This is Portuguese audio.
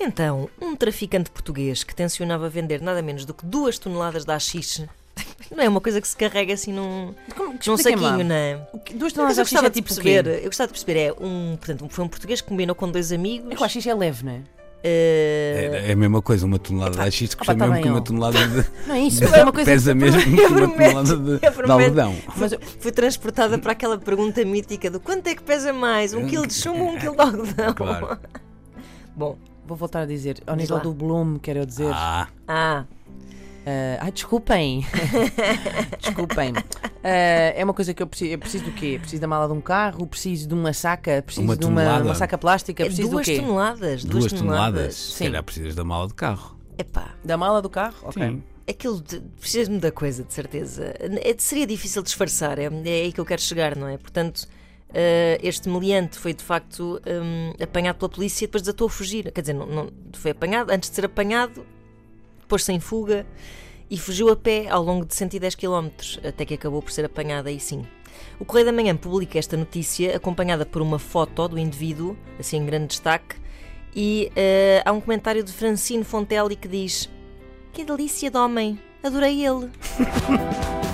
Então, um traficante português que tencionava vender nada menos do que duas toneladas de haxixe não é uma coisa que se carrega assim num, Como, num saquinho, não é? Duas toneladas de gostava é tipo perceber, eu gostava de perceber, é um, portanto, foi um português que combinou com dois amigos. É que o haxixe é leve, não é? Eh, É, é a mesma coisa, uma tonelada de opa, custa tá mesmo que uma tonelada de. Não é isso, mas é uma coisa. Pesa mesmo que uma tonelada de, de algodão. Mas Fui transportada para aquela pergunta mítica do quanto é que pesa mais, um quilo de chumbo ou um quilo de algodão? Claro. Bom, vou voltar a dizer, ao nível do Bloom, quero dizer. Ah, ah, ah, ai, desculpem. desculpem. Ah, é uma coisa que eu preciso. Eu preciso do quê? Preciso da mala de um carro, preciso de uma saca, preciso Uma de uma, uma saca plástica, preciso duas do quê? toneladas, duas, duas toneladas. Se Sim. calhar precisas da mala de carro. Epá, Da mala do carro? Ok. Sim. aquilo precisas-me da coisa, de certeza. É- seria difícil disfarçar, é, é aí que eu quero chegar, não é? Portanto, eh, este meliante foi de facto hum, apanhado pela polícia e depois desatou a fugir. Quer dizer, não, não- foi apanhado, antes de ser apanhado, pôs-se em fuga e fugiu a pé ao longo de 110 km, até que acabou por ser apanhado aí sim. O Correio da Manhã publica esta notícia acompanhada por uma foto do indivíduo, assim em grande destaque, e eh, há um comentário de Francine Fontelli que diz: Que delícia de homem, adorei ele.